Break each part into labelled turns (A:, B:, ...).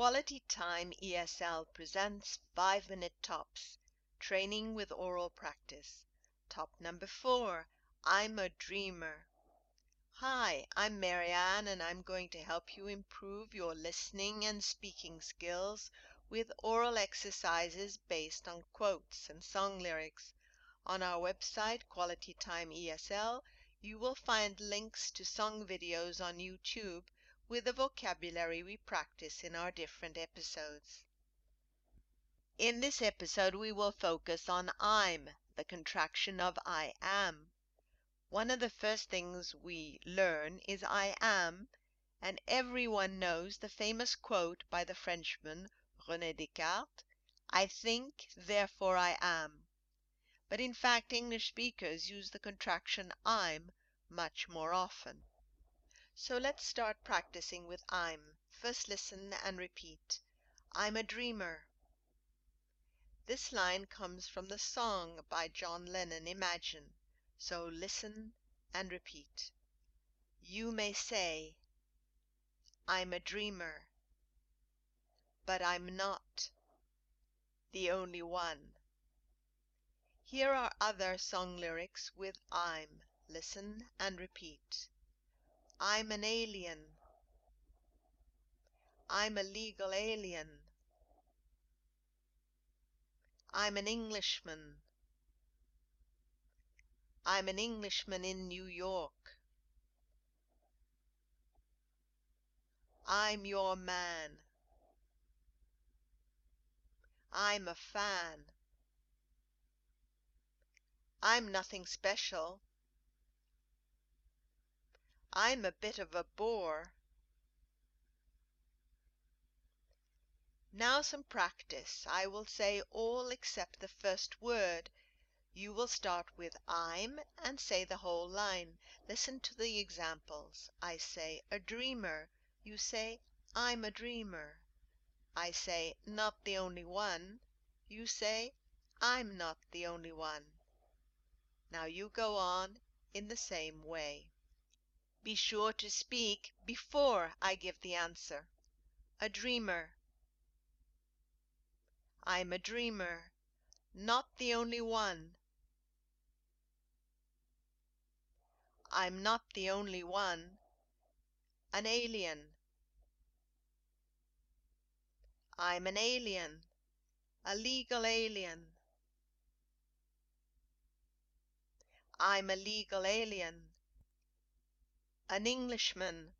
A: Quality Time ESL presents 5 Minute Tops Training with Oral Practice. Top number 4 I'm a Dreamer. Hi, I'm Marianne and I'm going to help you improve your listening and speaking skills with oral exercises based on quotes and song lyrics. On our website, Quality Time ESL, you will find links to song videos on YouTube with the vocabulary we practice in our different episodes. In this episode, we will focus on I'm, the contraction of I am. One of the first things we learn is I am, and everyone knows the famous quote by the Frenchman René Descartes I think, therefore I am. But in fact, English speakers use the contraction I'm much more often. So let's start practicing with I'm. First listen and repeat. I'm a dreamer. This line comes from the song by John Lennon, Imagine. So listen and repeat. You may say, I'm a dreamer, but I'm not the only one. Here are other song lyrics with I'm. Listen and repeat. I'm an alien. I'm a legal alien. I'm an Englishman. I'm an Englishman in New York. I'm your man. I'm a fan. I'm nothing special. I'm a bit of a bore. Now some practice. I will say all except the first word. You will start with I'm and say the whole line. Listen to the examples. I say a dreamer. You say I'm a dreamer. I say not the only one. You say I'm not the only one. Now you go on in the same way. Be sure to speak before I give the answer. A dreamer. I'm a dreamer, not the only one. I'm not the only one. An alien. I'm an alien, a legal alien. I'm a legal alien an Englishman.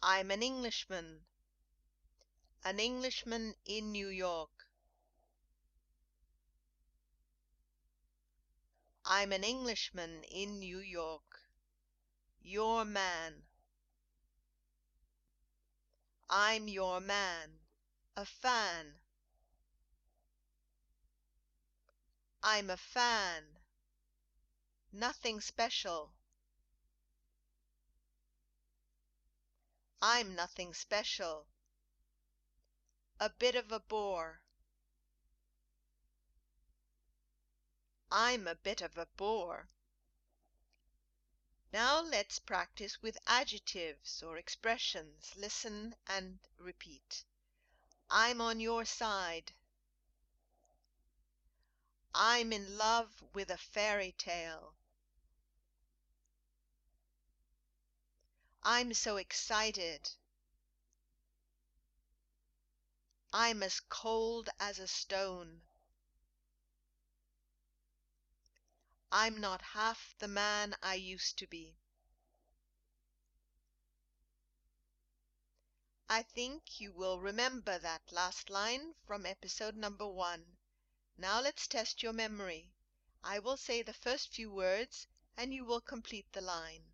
A: I'm an Englishman. An Englishman in New York. I'm an Englishman in New York. Your man. I'm your man. A fan. I'm a fan. Nothing special. I'm nothing special. A bit of a bore. I'm a bit of a bore. Now let's practice with adjectives or expressions. Listen and repeat. I'm on your side. I'm in love with a fairy tale. I'm so excited. I'm as cold as a stone. I'm not half the man I used to be. I think you will remember that last line from episode number one. Now let's test your memory. I will say the first few words and you will complete the line.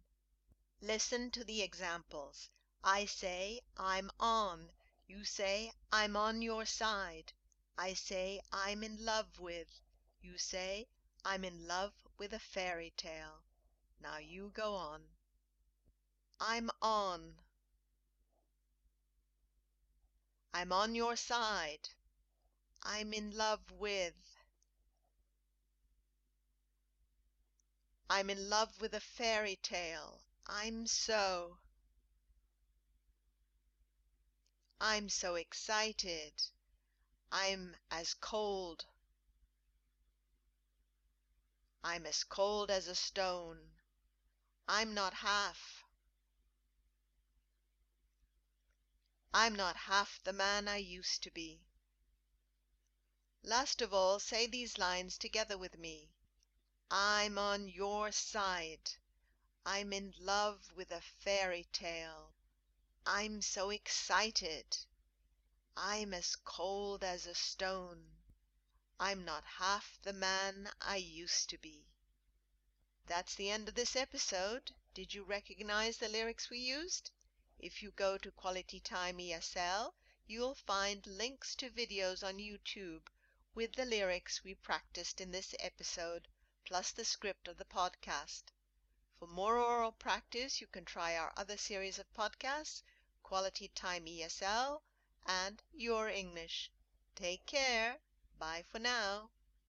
A: Listen to the examples. I say, I'm on. You say, I'm on your side. I say, I'm in love with. You say, I'm in love with a fairy tale. Now you go on. I'm on. I'm on your side. I'm in love with. I'm in love with a fairy tale. I'm so. I'm so excited. I'm as cold. I'm as cold as a stone. I'm not half. I'm not half the man I used to be. Last of all, say these lines together with me. I'm on your side. I'm in love with a fairy tale. I'm so excited. I'm as cold as a stone. I'm not half the man I used to be. That's the end of this episode. Did you recognize the lyrics we used? If you go to Quality Time ESL, you'll find links to videos on YouTube with the lyrics we practiced in this episode, plus the script of the podcast. For more oral practice, you can try our other series of podcasts Quality Time ESL, and Your English. Take care. Bye for now.